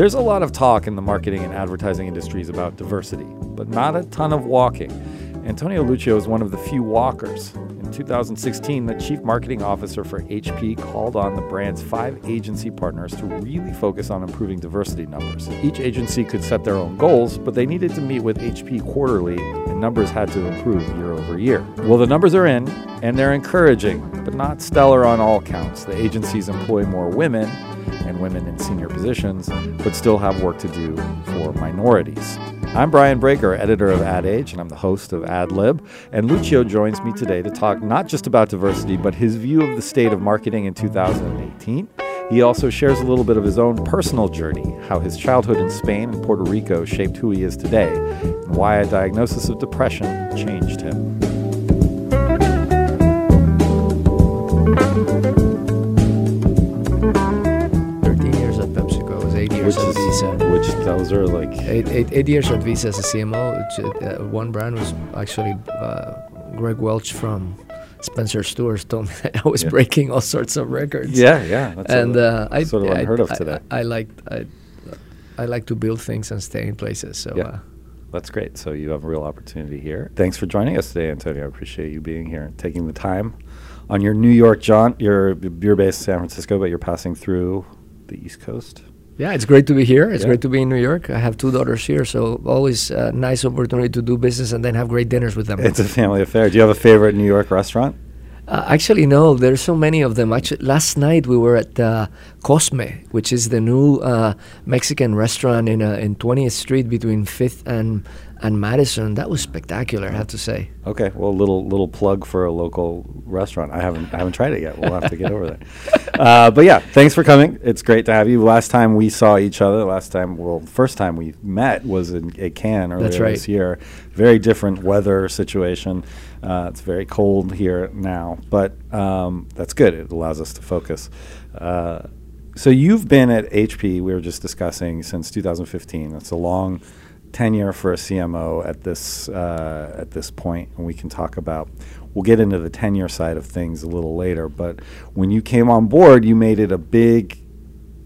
There's a lot of talk in the marketing and advertising industries about diversity, but not a ton of walking. Antonio Lucio is one of the few walkers. In 2016, the chief marketing officer for HP called on the brand's five agency partners to really focus on improving diversity numbers. Each agency could set their own goals, but they needed to meet with HP quarterly, and numbers had to improve year over year. Well, the numbers are in, and they're encouraging, but not stellar on all counts. The agencies employ more women and women in senior positions, but still have work to do for minorities. I'm Brian Braiker, editor of Ad Age, and I'm the host of Ad Lib. And Lucio joins me today to talk not just about diversity, but his view of the state of marketing in 2018. He also shares a little bit of his own personal journey, how his childhood in Spain and Puerto Rico shaped who he is today, and why a diagnosis of depression changed him. Those are like eight, eight, eight years at Visa as a CMO. Which, uh, one brand was actually uh, Greg Welch from Spencer Stuart told me that I was yeah. breaking all sorts of records. Yeah, yeah, that's and uh, I, sort of unheard of today. I, I, like I, I like to build things and stay in places. So yeah. Uh, that's great. So you have a real opportunity here. Thanks for joining us today, Antonio. I appreciate you being here and taking the time on your New York jaunt. You're you're based in San Francisco, but you're passing through the East Coast. Yeah, it's great to be here. It's yeah. great to be in New York. I have two daughters here, so always a nice opportunity to do business and then have great dinners with them. It's a family affair. Do you have a favorite New York restaurant? Uh, actually, no. There's so many of them. Actually, last night we were at uh, Cosme, which is the new uh, Mexican restaurant in uh, in 20th Street between Fifth and and Madison. That was spectacular, I have to say. Okay, well, little little plug for a local restaurant. I haven't I haven't tried it yet. We'll have to get over there. Uh, but yeah, thanks for coming. It's great to have you. Last time we saw each other, last time, well, first time we met was in at Cannes earlier right. this year. Very different weather situation. Uh, it's very cold here now, but um, that's good. It allows us to focus. Uh, so you've been at HP. We were just discussing since 2015. That's a long tenure for a CMO at this uh, at this point, and we can talk about. We'll get into the tenure side of things a little later, but when you came on board, you made it a big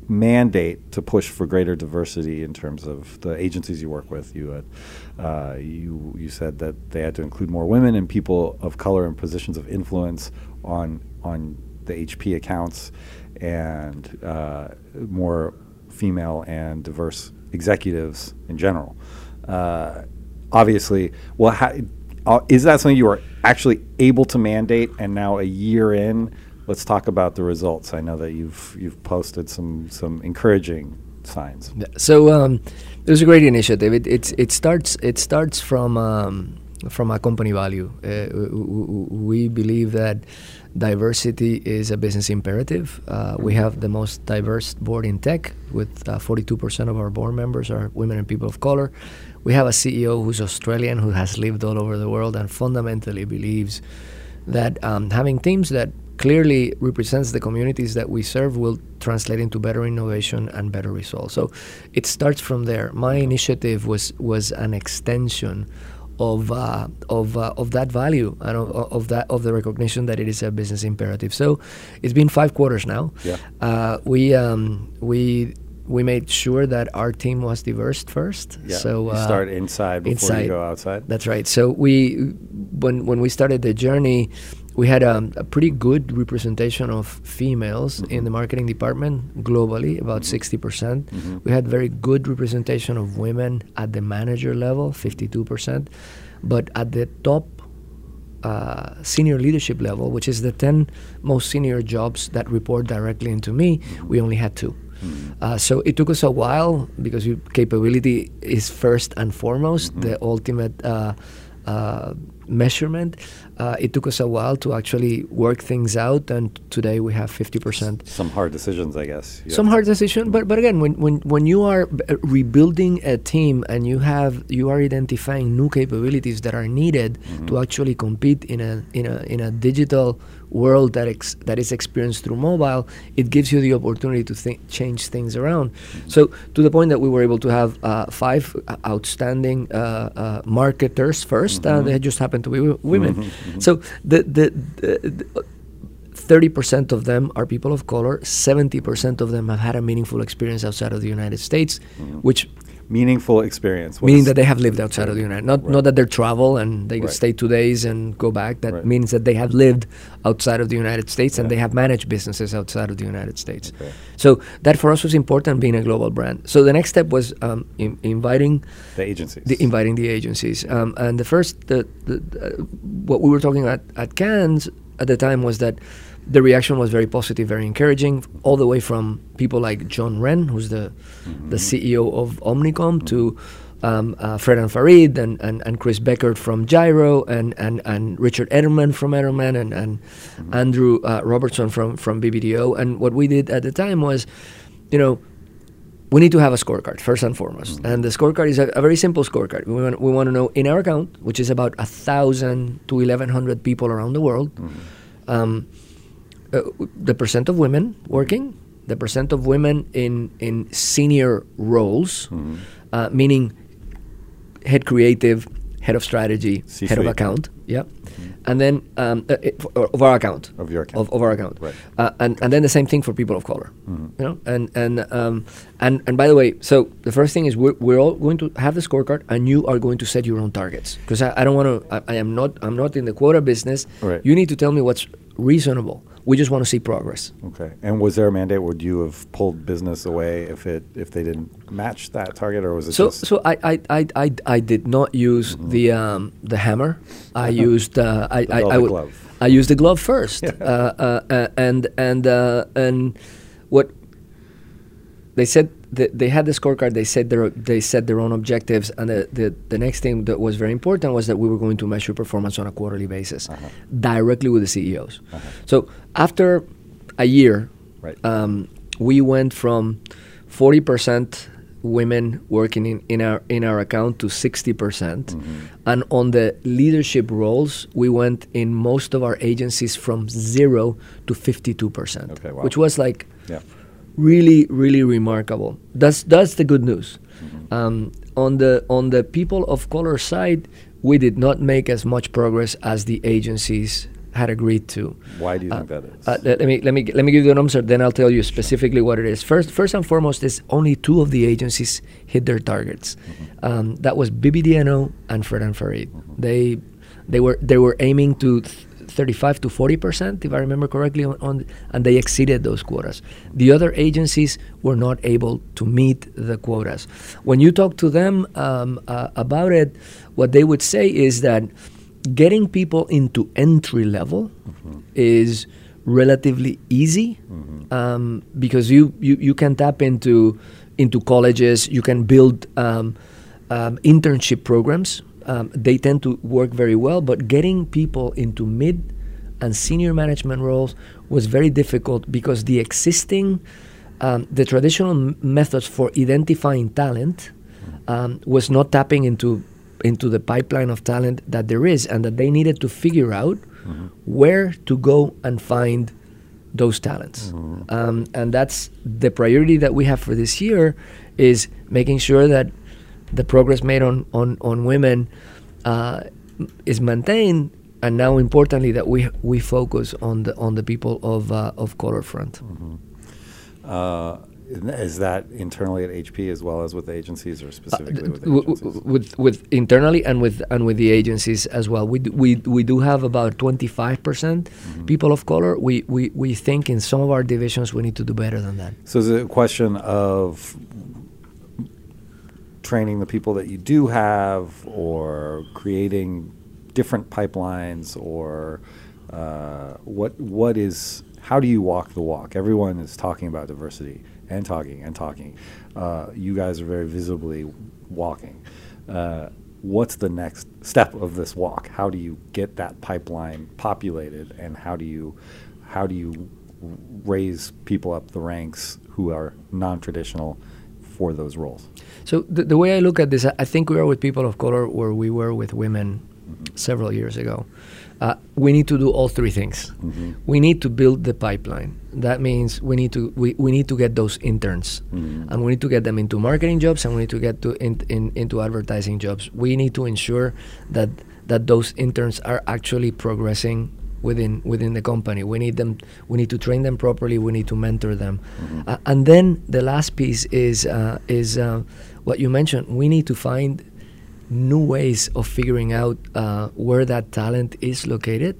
mandate to push for greater diversity in terms of the agencies you work with. You had, uh, you you said that they had to include more women and people of color in positions of influence on on the HP accounts, and uh, more female and diverse executives in general. Uh, obviously, well, how, uh, is that something you are actually able to mandate? And now a year in, let's talk about the results. I know that you've you've posted some some encouraging signs. So um, it was a great initiative. It it, it starts it starts from um, from a company value. Uh, we believe that diversity is a business imperative. Uh, we have the most diverse board in tech, with uh, 42% of our board members are women and people of color. We have a CEO who's Australian, who has lived all over the world, and fundamentally believes that um, having teams that clearly represents the communities that we serve will translate into better innovation and better results. So it starts from there. My initiative was was an extension of uh, of uh, of that value and of, of, that of the recognition that it is a business imperative. So it's been five quarters now. Yeah. Uh, we um, we we made sure that our team was diverse first. Yeah. So you uh, start inside before inside. you go outside. That's right. So we when when we started the journey we had a, a, pretty good representation of females mm-hmm. in the marketing department globally, about mm-hmm. 60%. mm hmm We had very good representation of women at the manager level, 52%. But at the top uh, senior leadership level, which is the 10 most senior jobs that report directly into me, mm-hmm. we only had 2 mm-hmm. uh, so it took us a while because capability is first and foremost mm-hmm. the ultimate uh, uh measurement. Uh, it took us a while to actually work things out, and today we have 50%. Some hard decisions, I guess. Some hard decision, but but again, when, when when you are rebuilding a team and you have you are identifying new capabilities that are needed mm-hmm. to actually compete in a in a in a digital world that ex- that is experienced through mobile, it gives you the opportunity to th- change things around. Mm-hmm. So to the point that we were able to have uh, five outstanding uh, uh marketers 1st uh, mm-hmm. they just happened to be w- women. Mm-hmm, mm-hmm. So the, the, the, the 30% of them are people of color. 70% of them have had a meaningful experience outside of the United States, which Meaningful experience. What meaning that they have lived outside of the United not Right. not that they travel and they Right. stay two days and go back. That Right. means that they have lived outside of the United States and they have managed businesses outside of the United States. Okay. So that for us was important, being a global brand. So the next step was um, in, inviting the agencies. the, inviting the agencies. Um, and the first, the, the, uh, what we were talking at, at Cannes at the time was that the reaction was very positive, very encouraging, all the way from people like John Wren, who's the, the CEO of Omnicom, to um, uh, Fred and Farid and, and, and Chris Becker from Gyro and, and, and Richard Edelman from Edelman and, and Andrew uh, Robertson from, from BBDO. And what we did at the time was, you know, we need to have a scorecard first and foremost, and the scorecard is a, a very simple scorecard. We want, we want to know in our account, which is about a thousand to eleven hundred people around the world, um, uh, the percent of women working, the percent of women in in senior roles, uh, meaning head creative, head of strategy, head of C-suite. account, yeah, and then um, uh, it- of our account Of your account. of, of our account, Right. uh, and and then the same thing for people of color, you know, and and um, and and by the way, so the first thing is we're, we're all going to have the scorecard, and you are going to set your own targets because I, I don't want to, I, I am not, I'm not in the quota business. Right. You need to tell me what's reasonable. We just want to see progress. Okay. And was there a mandate? Would you have pulled business away if it if they didn't match that target, or was it So, just so I, I, I, I, I did not use the um, the hammer. I used uh, I, I, I would glove. I used the glove first, Yeah. uh, uh, uh, and and uh, and what they said that they had the scorecard. They said their they set their own objectives, and the, the the next thing that was very important was that we were going to measure performance on a quarterly basis, Uh-huh. directly with the CEOs. So after a year, Right. um, we went from forty percent women working in, in our in our account to 60% Mm-hmm. and on the leadership roles we went in most of our agencies from 0 to 52% Okay, wow. which was like yeah? Really really remarkable that's that's the good news Mm-hmm. um, on the on the people of color side we did not make as much progress as the agencies had agreed to Why do you Uh, think that is? uh, let, me let me let me give you the numbers, then I'll tell you specifically what it is. First, first and foremost, is only two of the agencies hit their targets. Um, that was BBDO and Fred and Farid. They they were they were aiming to. th- 35 to 40 percent, if I remember correctly, on, on and they exceeded those quotas. The other agencies were not able to meet the quotas. When you talk to them um, uh, about it, what they would say is that getting people into entry level is relatively easy um, because you, you, you can tap into into colleges, you can build um, um, internship programs. Um, they tend to work very well, but getting people into mid and senior management roles was very difficult because the existing, um, the traditional m- methods for identifying talent um, was not tapping into into the pipeline of talent that there is, and that they needed to figure out where to go and find those talents. Um, and that's the priority that we have for this year is making sure that the progress made on on on women uh, is maintained, and now importantly that we we focus on the on the people of uh, of color front. Uh, is that internally at HP as well as with the agencies, or specifically with Uh, agencies? with with internally and with and with the agencies as well. We d- we we do have about twenty five percent Mm-hmm. people of color. We, we we think in some of our divisions we need to do better than that. So is it a question of training the people that you do have, or creating different pipelines, or uh, what what is how do you walk the walk? Everyone is talking about diversity and talking and talking. Uh, you guys are very visibly walking. Uh, what's the next step of this walk? How do you get that pipeline populated, and how do you how do you raise people up the ranks who are non-traditional for those roles? So the, the way I look at this, I think we are with people of color where we were with women several years ago. Uh, we need to do all three things. We need to build the pipeline. That means we need to we, we need to get those interns, and we need to get them into marketing jobs, and we need to get to in, in, into advertising jobs. We need to ensure that that those interns are actually progressing within within the company. We need them. We need to train them properly. We need to mentor them. Uh, and then the last piece is uh, is uh, what you mentioned. We need to find new ways of figuring out uh, where that talent is located,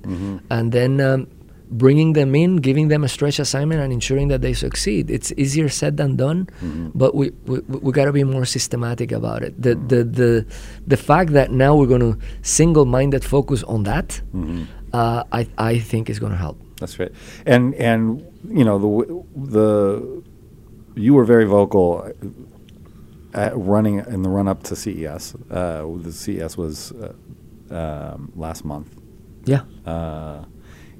and then. Um, bringing them in, giving them a stretch assignment, and ensuring that they succeed. It's easier said than done, but we we, we got to be more systematic about it. The the the the fact that now we're going to single-minded focus on that, uh, I I think is going to help. That's right. And and you know the the you were very vocal at running in the run up to CES. Uh, the CES was uh, um, last month, Yeah. uh,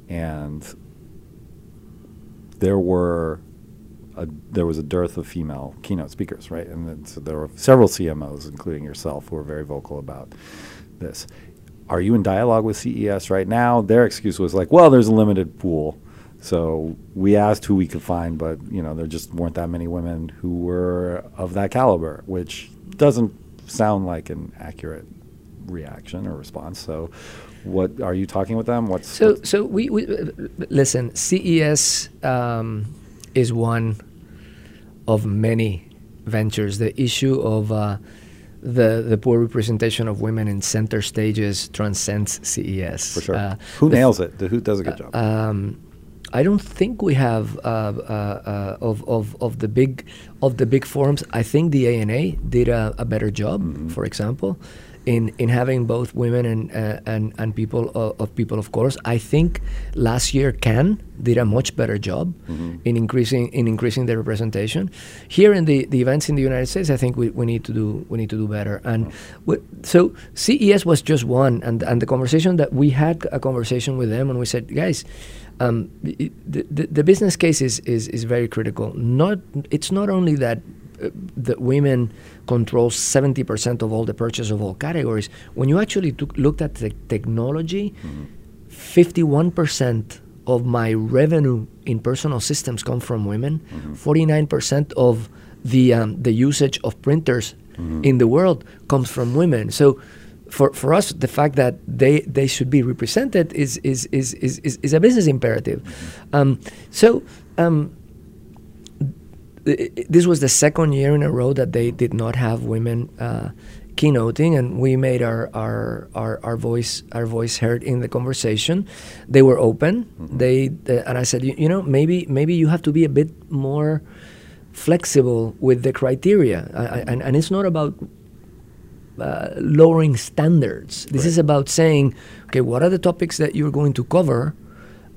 and there were a, there was a dearth of female keynote speakers, right? And then, so there were several CMOs, including yourself, who were very vocal about this. Are you in dialogue with CES right now? Their excuse was like, "Well, there's a limited pool." So we asked who we could find, but you know there just weren't that many women who were of that caliber, which doesn't sound like an accurate reaction or response. So, what are you talking with them? What's So, what's- so we, we uh, listen. CES um, is one of many ventures. The issue of uh, the the poor representation of women in center stages transcends CES. for sure? Uh, who the nails it? Who does a good job? um, I don't think we have uh, uh, uh, of, of, of the big of the big forums. I think the ANA did a, a better job, Mm-hmm. for example, in, in having both women and uh, and and people of, of people of course. I think last year Cannes did a much better job Mm-hmm. in increasing in increasing the representation. Here in the, the events in the United States, I think we, we need to do we need to do better. And we, so CES was just one, and and the conversation that we had a conversation with them, and we said, guys. Um, the, the, the business case is, is, is very critical. Not it's not only that that women control 70% of all the purchase of all categories. When you actually took, looked at the technology, 51% of my revenue in personal systems come from women. 49% of the um, the usage of printers in the world comes from women. So for, for us, the fact that they, they should be represented is is, is, is, is, is a business imperative. Um, so um, this was the second year in a row that they did not have women uh, keynoting, and we made our, our, our, our voice our voice heard in the conversation. They were open. They uh, and I said, you, you know, maybe maybe you have to be a bit more flexible with the criteria, I, I, and, and it's not about uh, lowering standards. This is about saying, okay, what are the topics that you're going to cover?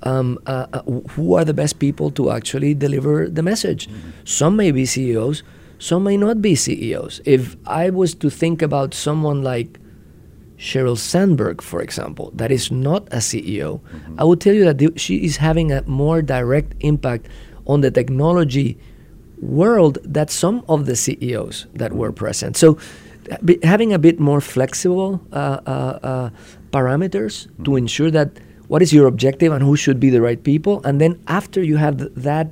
Um, uh, uh, who are the best people to actually deliver the message? Some may be CEOs, some may not be CEOs. If I was to think about someone like Sheryl Sandberg, for example, that is not a CEO, I would tell you that the, she is having a more direct impact on the technology world that some of the CEOs that were present. So, having a bit more flexible uh, uh, uh, parameters to ensure that what is your objective and who should be the right people, and then after you have th- that,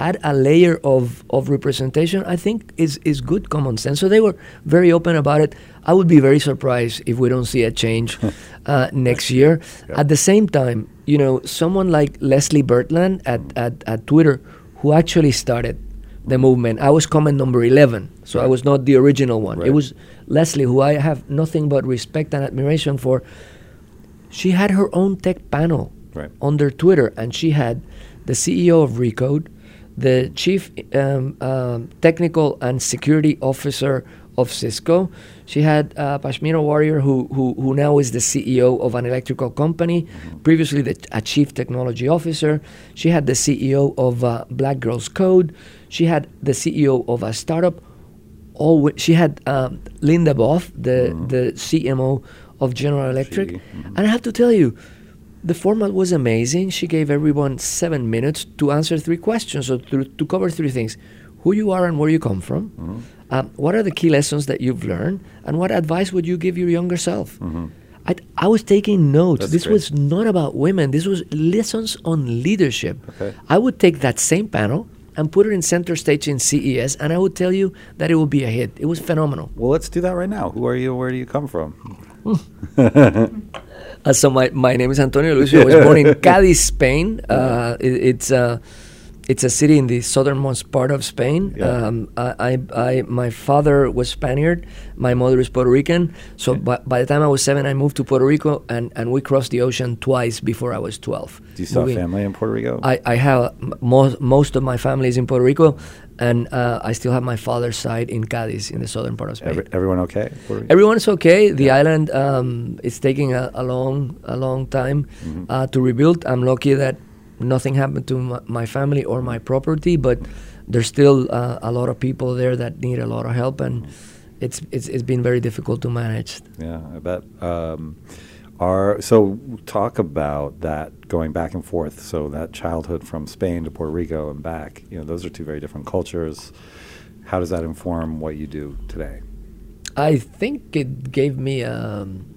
add a layer of, of representation. I think is is good common sense. So they were very open about it. I would be very surprised if we don't see a change uh, next year. At the same time, you know, someone like Leslie Berland at, at, at Twitter, who actually started the movement. I was comment number 11, so I was not the original one. Right. It was Leslie, who I have nothing but respect and admiration for. She had her own tech panel Right. on their Twitter, and she had the CEO of Recode, the chief um, um, technical and security officer of Cisco. She had uh, Padmasree Warrior, who, who who now is the CEO of an electrical company, previously the, a chief technology officer. She had the CEO of uh, Black Girls Code. She had the CEO of a startup. All she had um, Linda Boff, the the CMO of General Electric, She- mhm. and I have to tell you, the format was amazing. She gave everyone seven minutes to answer three questions, or to, to cover three things: who you are and where you come from. Mm-hmm. Um, what are the key lessons that you've learned, and what advice would you give your younger self? I, I was taking notes. Mm-hmm. That's this great. was not about women. This was lessons on leadership. Okay. I would take that same panel and put it in center stage in CES, and I would tell you that it would be a hit. It was phenomenal. Well, let's do that right now. Who are you? Where do you come from? Uh, so my, my name is Antonio Lucio. I was born in Cadiz, Spain. Uh, it, it's uh, it's a city in the southernmost part of Spain. Yeah. Um, I, I, I, my father was Spaniard. My mother is Puerto Rican. So Okay. by, by the time I was seven, I moved to Puerto Rico, and, and we crossed the ocean twice before I was twelve. Do you still have family in Puerto Rico? I, I have most most of my family is in Puerto Rico, and uh, I still have my father's side in Cadiz, in the southern part of Spain. Every, everyone okay? Everyone's okay. The island um, is taking a, a long, a long time Mhm. uh, to rebuild. I'm lucky that nothing happened to my, my family or my property, but there's still uh, a lot of people there that need a lot of help, and it's it's, it's been very difficult to manage. Yeah, I bet. Um, are so talk about that going back and forth. So that childhood from Spain to Puerto Rico and back. You know, those are two very different cultures. How does that inform what you do today? I think it gave me um,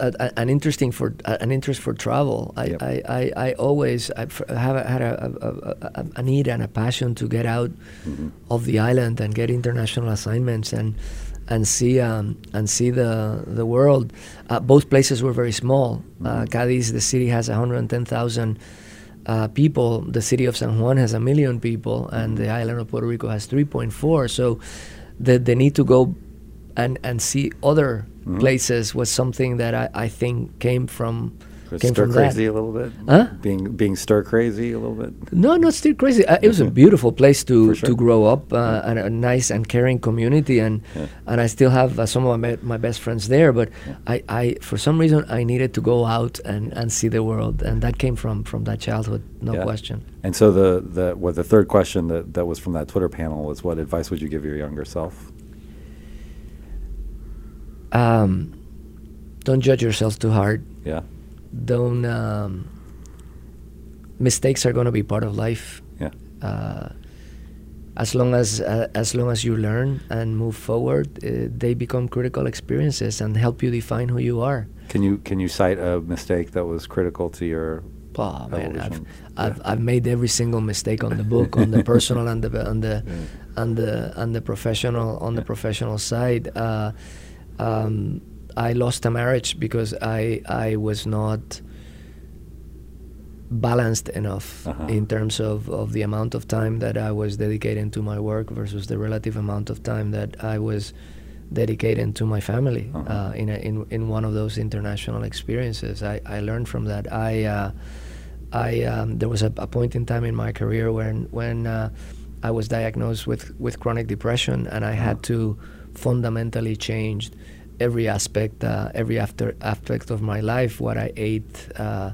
a, a, an interesting for an interest for travel. I Yep. I, I, I always I have had a, a, a, a need and a passion to get out Mhm. of the island and get international assignments and and see um, and see the the world. Uh, both places were very small. Uh, Mhm. Cadiz, the city has 110,000 uh, people. The city of San Juan has a million people, and the island of Puerto Rico has 3.4. So the the need to go and and see other Mhm. places was something that I, I think came from came stir from crazy that. a little bit. Huh? Being being stir crazy a little bit. No, not still crazy. Uh, it was a beautiful place to, sure. to grow up, uh, and a nice and caring community, and Yeah. and I still have uh, some of my, my best friends there. But Yeah. I, I, for some reason, I needed to go out and, and see the world, and that came from, from that childhood, no Yeah. question. And so the the well, the third question that that was from that Twitter panel was, what advice would you give your younger self? Um, don't judge yourself too hard. Yeah. Don't. Um, mistakes are going to be part of life. Yeah. uh, as long as uh, as long as you learn and move forward, uh, they become critical experiences and help you define who you are. Can you can you cite a mistake that was critical to your Oh man, I've, Evolution. I've I've made every single mistake on the book, on the personal and the and the Yeah. and the and the professional on the professional side. Uh, um, I lost a marriage because I I was not balanced enough Uh-huh. in terms of, of the amount of time that I was dedicating to my work versus the relative amount of time that I was dedicating to my family Uh-huh. uh, in, a, in in one of those international experiences. I, I learned from that. I uh, I um, there was a, a point in time in my career when when uh, I was diagnosed with, with chronic depression and I had to fundamentally changed every aspect uh, every after aspect of my life what I ate uh,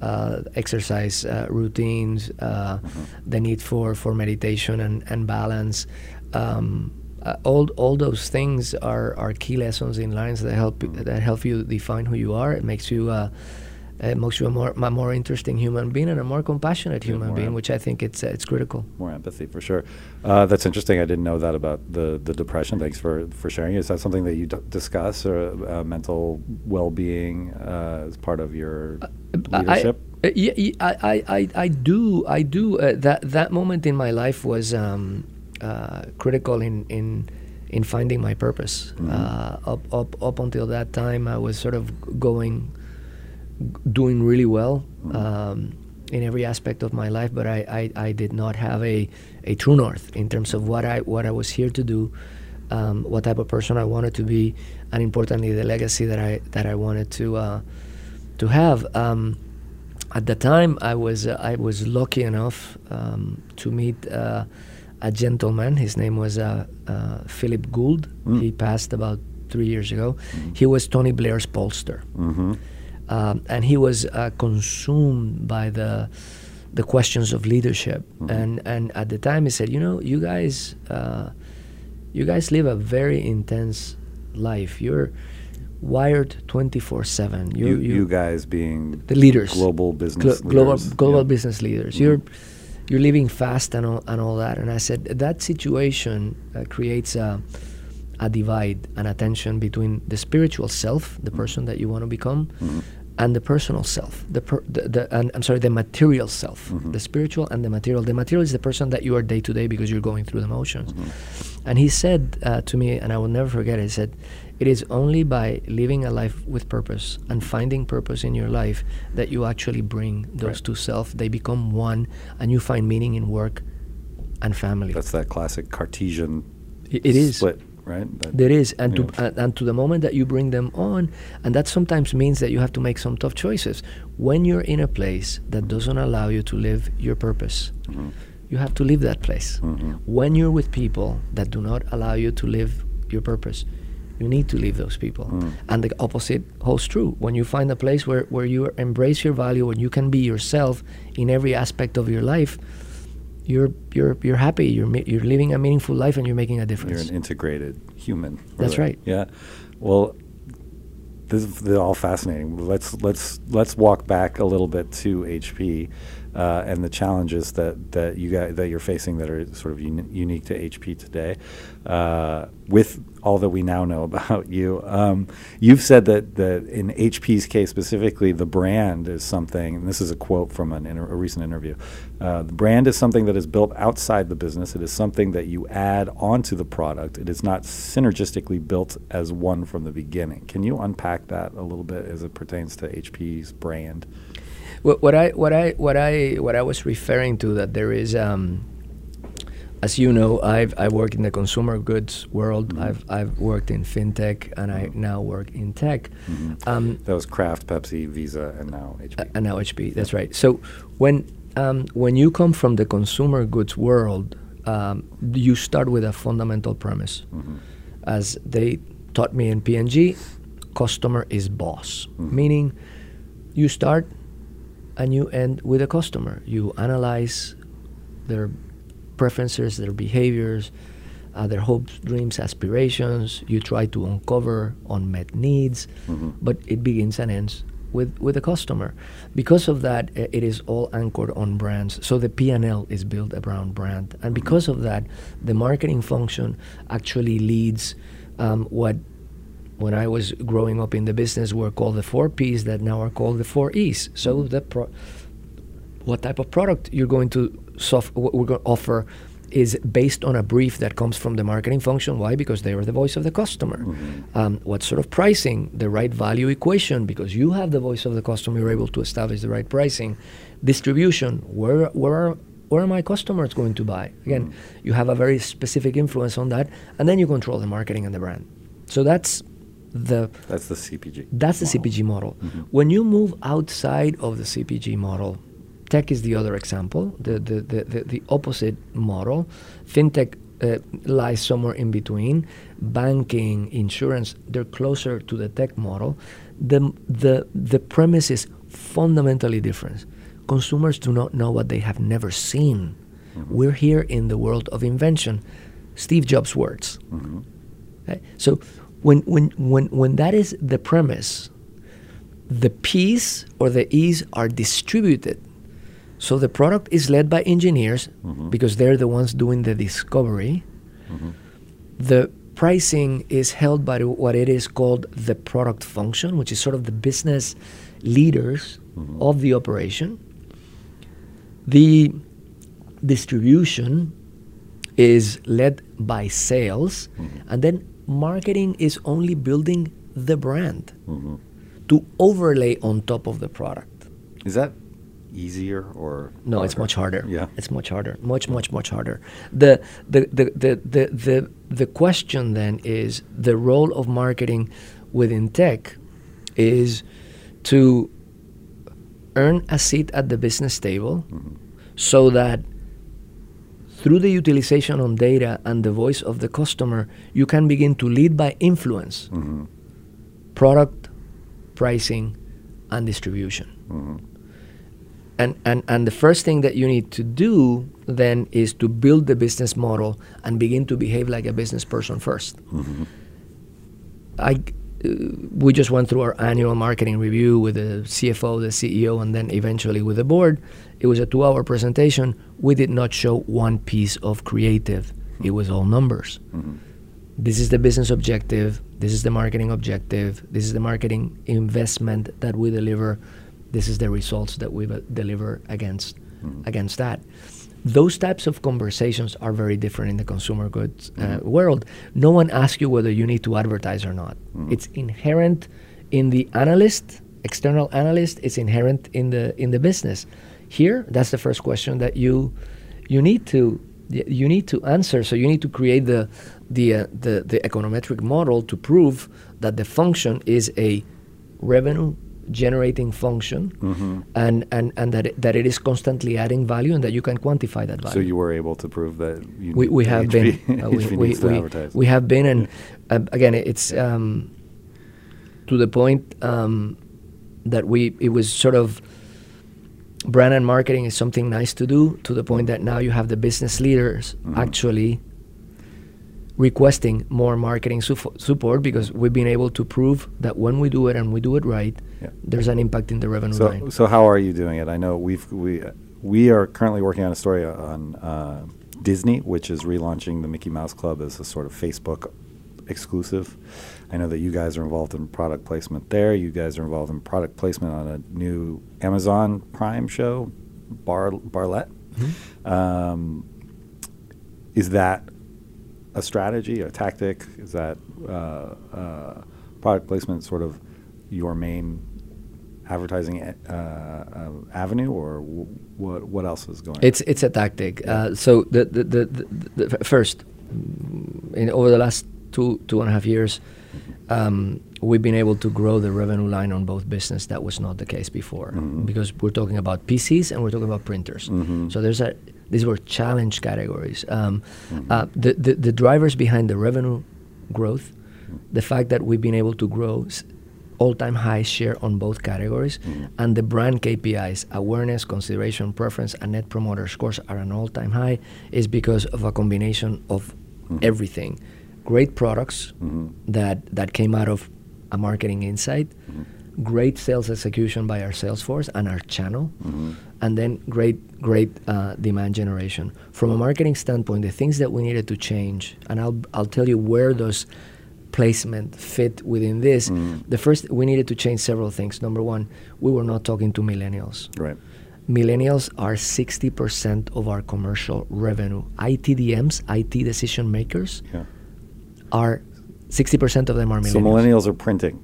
uh, exercise uh, routines uh, the need for, for meditation and, and balance. Um, uh, all, all those things are, are key lessons in lines that help that help you define who you are. It makes you uh, it makes you a more, a more interesting human being and a more compassionate human more being, em- which I think it's uh, it's critical. more empathy for sure. Uh, that's interesting. I didn't know that about the, the depression. Thanks for, for sharing. Is that something that you d- discuss or uh, mental well being uh, as part of your leadership? I, uh, yeah, I, I, I, do I do uh, that that moment in my life was um, uh, critical in in in finding my purpose. Mhm. Uh, up up up until that time, I was sort of going doing really well um, in every aspect of my life, but I, I, I did not have a, a true north in terms of what I what I was here to do, um, what type of person I wanted to be, and importantly the legacy that I that I wanted to uh, to have. Um, at the time, I was uh, I was lucky enough um, to meet uh, a gentleman. His name was uh, uh, Philip Gould. Mm. He passed about three years ago. Mhm. He was Tony Blair's pollster Mm-hmm. Um, and he was uh, consumed by the the questions of leadership. Mhm. And and at the time, he said, you know, you guys, uh, you guys live a very intense life. You're wired twenty four seven. You, you guys being the leaders, global glo- business global leaders. global Yeah. business leaders. Mhm. You're you're living fast and all and all that. And I said that situation uh, creates a a divide, an attention between the spiritual self, the person that you want to become, Mhm. And the personal self. The, per, the, the and, I'm sorry, the material self, Mhm. the spiritual and the material. The material is the person that you are day to day because you're going through the motions. Mhm. And he said uh, to me, and I will never forget. it, He said, It is only by living a life with purpose and finding purpose in your life that you actually bring those Right. two self. They become one, and you find meaning in work and family. That's that classic Cartesian I- it is. split, right? That- There is, and to and, and to the moment that you bring them on, and that sometimes means that you have to make some tough choices. When you're in a place that doesn't allow you to live your purpose, Mhm. you have to leave that place. Mhm. When you're with people that do not allow you to live your purpose, you need to leave those people. Mm. And the opposite holds true. When you find a place where, where you embrace your value, when you can be yourself in every aspect of your life, you're you're you're happy. You're you're living a meaningful life, and you're making a difference. You're an integrated human. That's right. Yeah. Well, this is all fascinating. Let's let's let's walk back a little bit to HP uh, and the challenges that, that you got that you're facing that are sort of uni- unique to HP today. Uh, with all that we now know about you, um, you've said that that in HP's case specifically, the brand is something. And this is a quote from an inter- a recent interview. Uh, the brand is something that is built outside the business. It is something that you add onto the product. It is not synergistically built as one from the beginning. Can you unpack that a little bit as it pertains to HP's brand? What, what I what I what I what I was referring to that there is, um, as you know, I've I work in the consumer goods world. Mhm. I've I've worked in fintech, and I Mhm. now work in tech. Mhm. Um, That was Kraft, Pepsi, Visa, and now HP. uh, and now HP. That's right. So when um, when you come from the consumer goods world, um, you start with a fundamental premise, Mhm. as they taught me in P&G. Customer is boss, Mhm. meaning you start and you end with a customer. You analyze their preferences, their behaviors, uh, their hopes, dreams, aspirations. You try to uncover unmet needs, Mhm. but it begins and ends with, with the customer. Because of that, it is all anchored on brands. So the P&L is built around brand. And because of that, the marketing function actually leads um, what when I was growing up in the business were called the four P's that now are called the four E's. So the pro- what type of product you're going to soft, what we're going to offer is based on a brief that comes from the marketing function. Why? Because they are the voice of the customer. Mhm. Um, what sort of pricing? The right value equation, because you have the voice of the customer, you're able to establish the right pricing. Distribution, where where are where are my customers going to buy? Again, Mhm. you have a very specific influence on that, and then you control the marketing and the brand. So that's the That's the CPG. that's the model. CPG model. Mhm. When you move outside of the CPG model, tech is the other example, the, the, the, the, the opposite model. Fintech uh, lies somewhere in between. Banking, insurance, they're closer to the tech model. The, the, the premise is fundamentally different. Consumers do not know what they have never seen. Mhm. We're here in the world of invention. Steve Jobs' words. Mhm. Right? So when, when, when, when that is the premise, the P's or the E's are distributed. So the product is led by engineers Mhm. because they're the ones doing the discovery. Mhm. The pricing is held by what it is called the product function, which is sort of the business leaders Mhm. of the operation. The distribution is led by sales, Mhm. and then marketing is only building the brand Mhm. to overlay on top of the product. Is that easier or No, it's much harder. Yeah. It's much harder. Much, much, much harder. The the, the, the, the, the the question then is the role of marketing within tech is to earn a seat at the business table Mhm. so that through the utilization on data and the voice of the customer, you can begin to lead by influence Mhm. product, pricing, and distribution. Mhm. And, and, and the first thing that you need to do then is to build the business model and begin to behave like a business person first. Mhm. I, we just went through our annual marketing review with the CFO, the CEO, and then eventually with the board. It was a two hour presentation. We did not show one piece of creative, it was all numbers. Mhm. This is the business objective, this is the marketing objective, this is the marketing investment that we deliver, this is the results that we deliver against Mhm. against that. Those types of conversations are very different in the consumer goods uh, world. No one asks you whether you need to advertise or not. It's inherent in the analyst, external analyst. It's inherent in the in the business. Here, that's the first question that you you need to you need to answer. So you need to create the the uh, the, the econometric model to prove that the function is a revenue generating function and, and, and that, it, that it is constantly adding value and that you can quantify that value. So you were able to prove that you we, we have HP been uh, we, we, we, we have been and uh, again it's um, to the point um, that we it was sort of brand and marketing is something nice to do to the point that now you have the business leaders Mm-hmm. actually requesting more marketing su- support because we've been able to prove that when we do it and we do it right Yeah. there's an impact in the revenue So, line so how are you doing it? I know we've we we are currently working on a story on uh, Disney, which is relaunching the Mickey Mouse Club as a sort of Facebook exclusive. I know that you guys are involved in product placement there. You guys are involved in product placement on a new Amazon Prime show, Bar Bartlett. Mm-hmm. Um, is that a strategy, a tactic? Is that uh, uh, product placement sort of your main advertising uh, uh, avenue, or w- what? What else is going? It's it's a tactic. Yeah. Uh, so the the, the, the, the f- first, in over the last two two and a half years, um, we've been able to grow the revenue line on both business. That was not the case before Mhm. because we're talking about PCs and we're talking about printers. Mhm. So there's a these were challenge categories. Um, Mhm. uh, the, the the drivers behind the revenue growth, the fact that we've been able to grow. All-time high share on both categories Mhm. and the brand KPIs awareness consideration preference and net promoter scores are an all-time high is because of a combination of Mhm. everything great products Mhm. that that came out of a marketing insight Mhm. Great sales execution by our sales force and our channel Mhm. and then great great uh, demand generation from a marketing standpoint the things that we needed to change and I'll I'll tell you where those placement fit within this Mhm. the first we needed to change several things number one we were not talking to millennials Right. millennials are 60% of our commercial revenue ITDMs IT decision makers Yeah. are 60% of them are millennials So millennials are printing.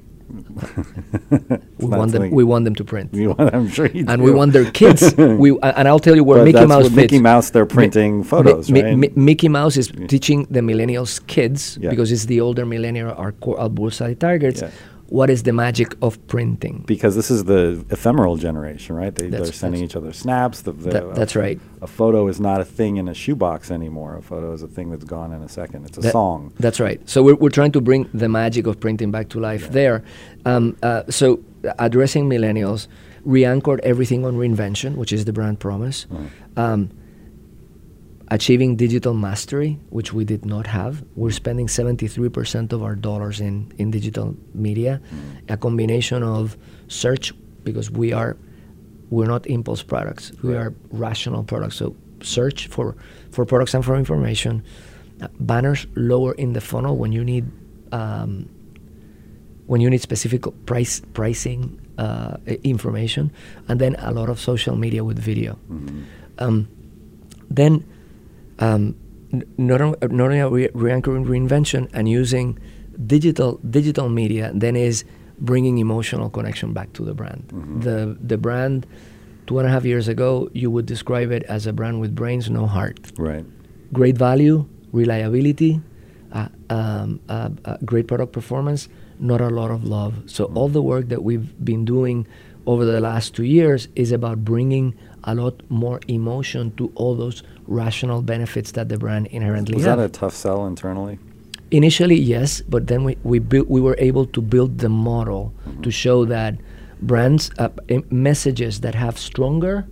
We want them we want them to print You want, I'm sure you and do. we want their kids. we and I'll tell you where But Mickey Mouse fits. Mickey Mouse, they're printing Mi- photos, Mi- right? Mi- Mickey Mouse is Yeah. teaching the millennials kids Yeah. because it's the older millennial our core our bullseye targets. Yeah. What is the magic of printing? because this is the ephemeral generation, right? They, they're sending each other snaps. The, the, That- that's right. A photo is not a thing in a shoebox anymore. A photo is a thing that's gone in a second. It's a That- song. That's right. So we're, we're trying to bring the magic of printing back to life Yeah. there. Um, uh, so addressing millennials, re-anchored everything on reinvention, which is the brand promise. Right. Um, achieving digital mastery, which we did not have. We're spending 73% of our dollars in, in digital media, a combination of search, because we are we're not impulse products. We Right. are rational products. So search for, for products and for information. Uh, banners lower in the funnel when you need um, when you need specific price pricing uh, information, and then a lot of social media with video. Mhm. Um, then um, not, not only are we re-anchoring reinvention and using digital digital media, then is bringing emotional connection back to the brand. Mhm. The the brand two and a half years ago, you would describe it as a brand with brains, no heart. Right. Great value, reliability, uh, um, uh, uh, great product performance, not a lot of love. So all the work that we've been doing over the last two years is about bringing a lot more emotion to all those rational benefits that the brand inherently Was have. that a tough sell internally? Initially, yes, but then we we, built, we were able to build the model to mm-hmm. show that brands uh, eh, messages that have stronger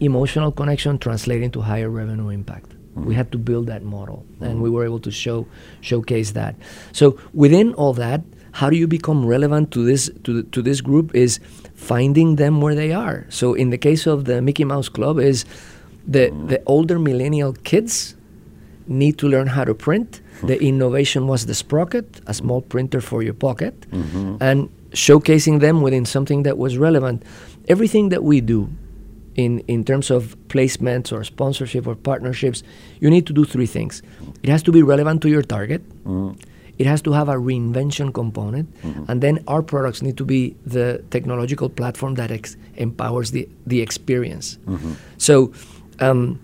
emotional connection translate into higher revenue impact. We mm-hmm. had to build that model, and mm-hmm. we were able to show showcase that. So within all that, how do you become relevant to this to, to this group? Is finding them where they are. So in the case of the Mickey Mouse Club, is the the older millennial kids need to learn how to print. The innovation was the Sprocket, a small printer for your pocket, Mhm. and showcasing them within something that was relevant. Everything that we do in, in terms of placements or sponsorship or partnerships, you need to do three things. It has to be relevant to your target. Mhm. It has to have a reinvention component, and then our products need to be the technological platform that ex- empowers the, the experience. So um,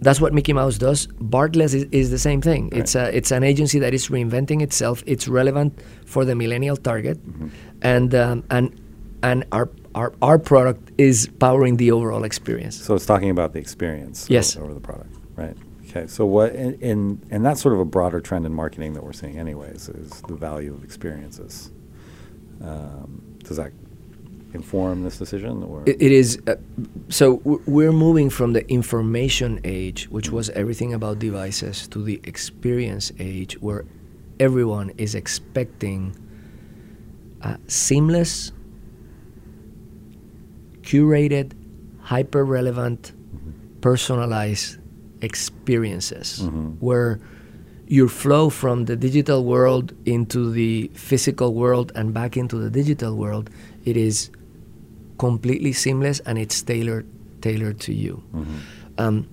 that's what Mickey Mouse does. Bartlett is, is the same thing. It's a, it's an agency that is reinventing itself. It's relevant for the millennial target, and um, and and our, our our product is powering the overall experience. So it's talking about the experience Yes. o- over the product, right? Okay. So what in, in and that's sort of a broader trend in marketing that we're seeing, anyways, is the value of experiences. Um, does that inform this decision, or It, it is uh, so w- we're moving from the information age, which was everything about devices, to the experience age, where everyone is expecting uh, seamless, curated, hyper relevant, personalized experiences, Mhm. where your flow from the digital world into the physical world and back into the digital world, it is completely seamless and it's tailored tailored to you. Mhm. Um,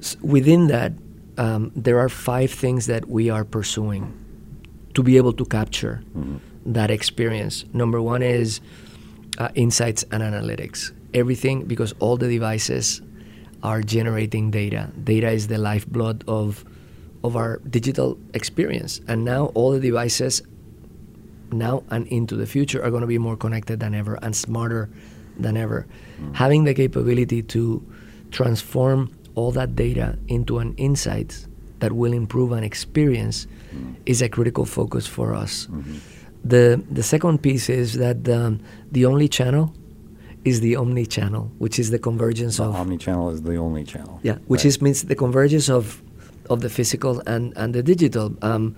s- within that, um, there are five things that we are pursuing to be able to capture Mhm. that experience. Number one is uh, insights and analytics. Everything, because all the devices are generating data. Data is the lifeblood of of our digital experience, and now all the devices now and into the future are going to be more connected than ever and smarter than ever. Mm. Having the capability to transform all that data into an insight that will improve an experience mm. is a critical focus for us. Mm-hmm. The the second piece is that um, the only channel is the omni channel, which is the convergence So of omni-channel is the only channel. yeah, which Right. is means the convergence of of the physical and and the digital. Um,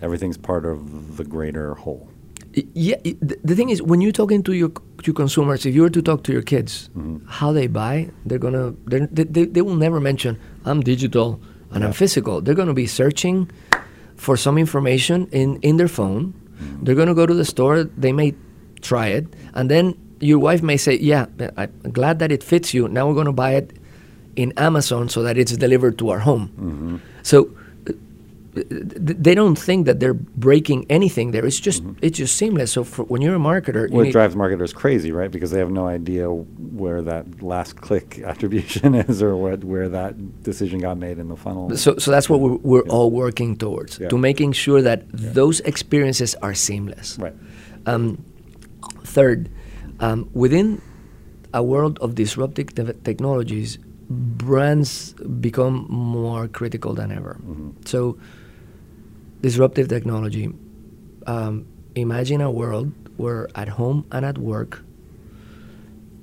everything's part of the greater whole. Yeah, the, the thing is, when you're talking to your to consumers, if you were to talk to your kids, Mhm. how they buy, they're gonna they're, they, they they will never mention I'm digital and I'm physical. They're gonna be searching for some information in in their phone. Mm-hmm. They're gonna go to the store. They may try it, and then your wife may say, "Yeah, I'm glad that it fits you. Now we're gonna buy it in Amazon so that it's delivered to our home." Mhm. So they don't think that they're breaking anything there. It's just it's just seamless. So for, when you're a marketer, Mm-hmm. Well, it drives marketers crazy, right? Because they have no idea where that last click attribution is or what, where that decision got made in the funnel. so so that's what we're, we're Yeah. all working towards Yeah. to making sure that those experiences are seamless. right. Um, third, um, within a world of disruptive te- technologies, brands become more critical than ever. Mhm. So, disruptive technology. Um, imagine a world where at home and at work,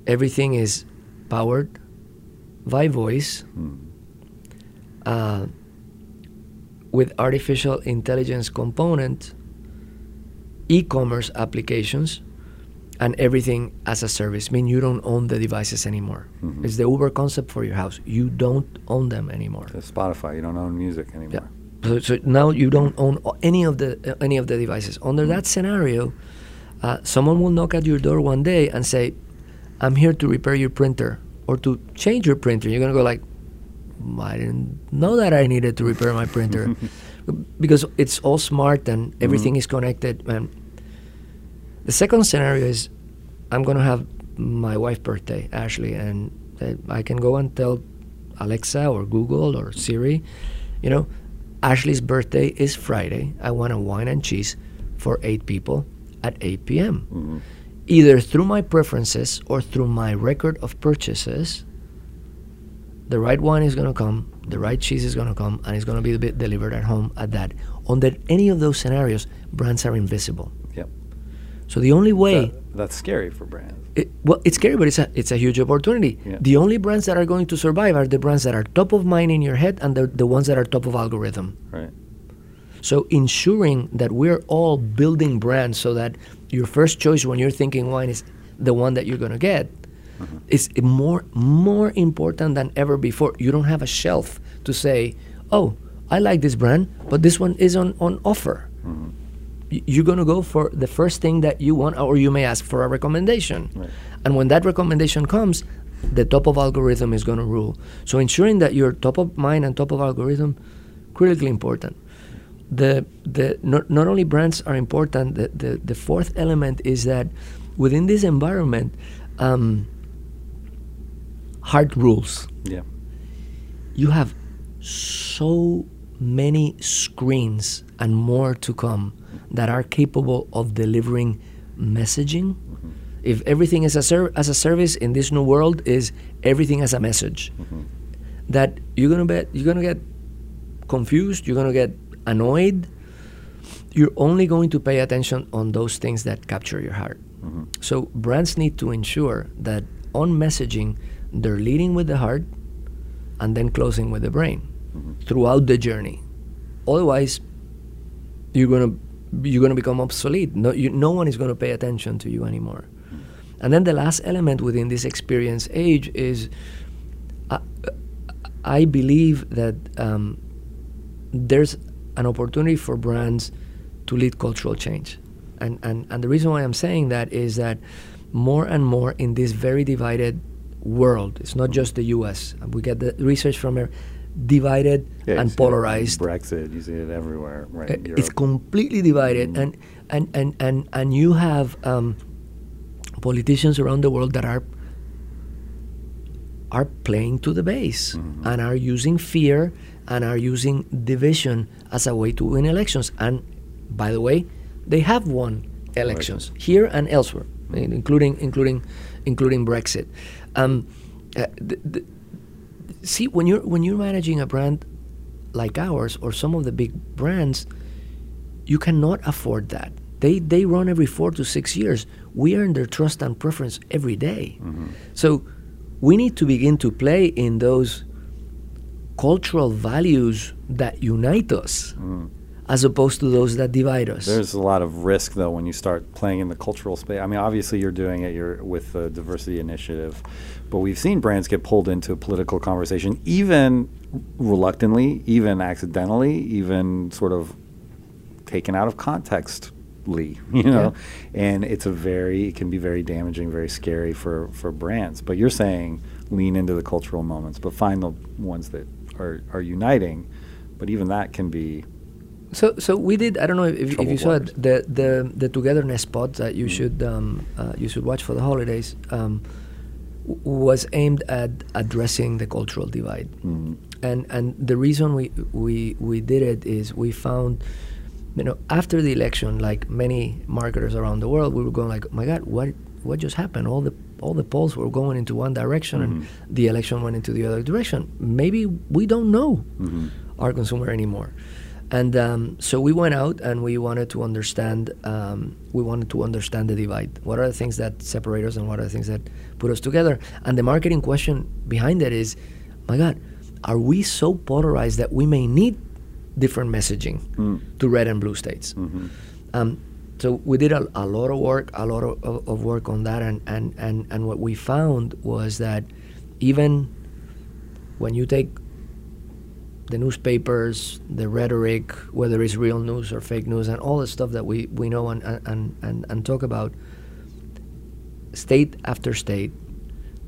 everything is powered by voice Mm. uh, with artificial intelligence component, e-commerce applications, and everything as a service. I mean, you don't own the devices anymore. Mhm. It's the Uber concept for your house. You don't own them anymore. To Spotify, you don't own music anymore. Yeah. So, so now you don't own any of the uh, any of the devices. Under that scenario, uh, someone will knock at your door one day and say, "I'm here to repair your printer or to change your printer." You're gonna go like, "Mm, "I didn't know that I needed to repair my printer," because it's all smart and everything is connected. And the second scenario is, I'm gonna have my wife's birthday, Ashley, and uh, I can go and tell Alexa or Google or Siri, you know, Ashley's birthday is Friday. I want a wine and cheese for eight people at 8 p.m. Mhm. Either through my preferences or through my record of purchases, the right wine is going to come, the right cheese is going to come, and it's going to be delivered at home at that. Under any of those scenarios, brands are invisible. So the only way. That- that's scary for brands. It, well, it's scary, but it's a it's a huge opportunity. Yeah. The only brands that are going to survive are the brands that are top of mind in your head and the the ones that are top of algorithm. Right. So ensuring that we're all building brands so that your first choice when you're thinking wine is the one that you're going to get Mm-hmm. is more more important than ever before. You don't have a shelf to say, "Oh, I like this brand, but this one is on on offer." Mhm. You're going to go for the first thing that you want, or you may ask for a recommendation. Right. And when that recommendation comes, the top of algorithm is going to rule. So ensuring that you're top of mind and top of algorithm, critically important. The the not, not only brands are important. The, the the fourth element is that within this environment, um, hard rules. Yeah. You have so many screens and more to come that are capable of delivering messaging. If everything is a ser- as a service in this new world is everything as a message, that you're gonna be you're gonna get confused, you're gonna get annoyed. You're only going to pay attention on those things that capture your heart. So brands need to ensure that on messaging they're leading with the heart and then closing with the brain throughout the journey. Otherwise, you're gonna you're gonna become obsolete. No, you, no one is gonna pay attention to you anymore. And then the last element within this experience age is, I, I believe that um, there's an opportunity for brands to lead cultural change. And, and, and the reason why I'm saying that is that more and more in this very divided world, it's not just the US, we get the research from divided Yeah, and see it in polarized. Brexit, you see it everywhere, right? Uh, It's completely divided, and, and, and, and, and you have um, politicians around the world that are are playing to the base and are using fear and are using division as a way to win elections. And by the way, they have won elections here and elsewhere, in- including including including Brexit. Um, uh, th- th- see, when you're when you're managing a brand like ours or some of the big brands, you cannot afford that. They they run every four to six years. We earn their trust and preference every day. Mm-hmm. So we need to begin to play in those cultural values that unite us, mm. As opposed to those that divide us. There's a lot of risk though when you start playing in the cultural space. I mean, obviously you're doing it. You're with the diversity initiative, but we've seen brands get pulled into a political conversation, even reluctantly, even accidentally, even sort of taken out of context. Lee, You know, and it's a very it can be very damaging, very scary for for brands. But you're saying lean into the cultural moments, but find the ones that are are uniting. But even that can be So, so we did. I don't know if, if you saw it, the the the togetherness spot that you should um, uh, you should watch for the holidays um, w- was aimed at addressing the cultural divide, mm, and and the reason we we we did it is we found. You know, after the election, like many marketers around the world, we were going like, "Oh "My God, what what just happened? All the all the polls were going into one direction, and the election went into the other direction. Maybe we don't know mhm. our consumer anymore. And um, so we went out and we wanted to understand. Um, we wanted to understand the divide. What are the things that separate us, and what are the things that put us together? And the marketing question behind that is, my God, are we so polarized that we may need different messaging Mm. to red and blue states? Mhm. Um, so we did a, a lot of work, a lot of, of, of work on that, and, and, and, and what we found was that even when you take the newspapers, the rhetoric, whether it's real news or fake news, and all the stuff that we, we know and, and, and, and talk about, state after state,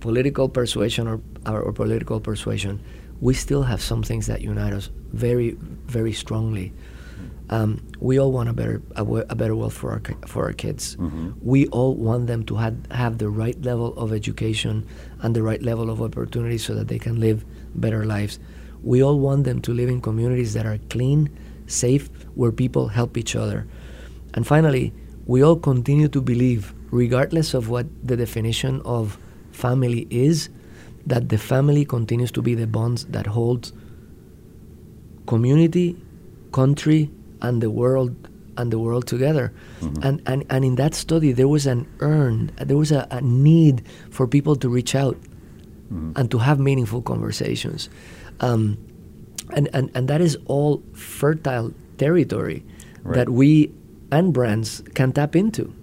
political persuasion or, or, or political persuasion, we still have some things that unite us very, very strongly. Um, we all want a better a, a better world for our for our kids. Mhm. We all want them to have have the right level of education and the right level of opportunity so that they can live better lives. We all want them to live in communities that are clean, safe, where people help each other. And finally, we all continue to believe, regardless of what the definition of family is, that the family continues to be the bonds that hold community, country, and the world and the world together. Mm-hmm. And, and and in that study there was an earn there was a, a need for people to reach out mm-hmm. and to have meaningful conversations. Um, and, and, and that is all fertile territory Right. that we and brands can tap into.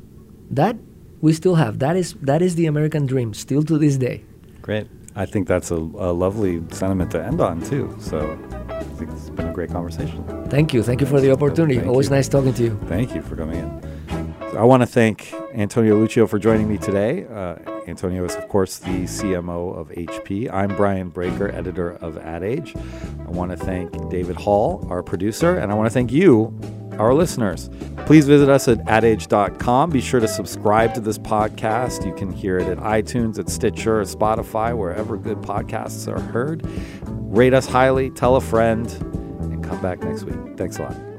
That we still have. That is that is the American dream still to this day. Great. I think that's a, a lovely sentiment to end on too. So I think it's been a great conversation. Thank you. Thank you for the opportunity. Thank Always you. nice talking to you. Thank you for coming in. I want to thank Antonio Lucio for joining me today. Uh, Antonio is, of course, the CMO of HP. I'm Brian Braiker, editor of Ad Age. I want to thank David Hall, our producer, and I want to thank you, our listeners. Please visit us at adage.com. Be sure to subscribe to this podcast. You can hear it at iTunes, at Stitcher, at Spotify, wherever good podcasts are heard. Rate us highly, tell a friend, and come back next week. Thanks a lot.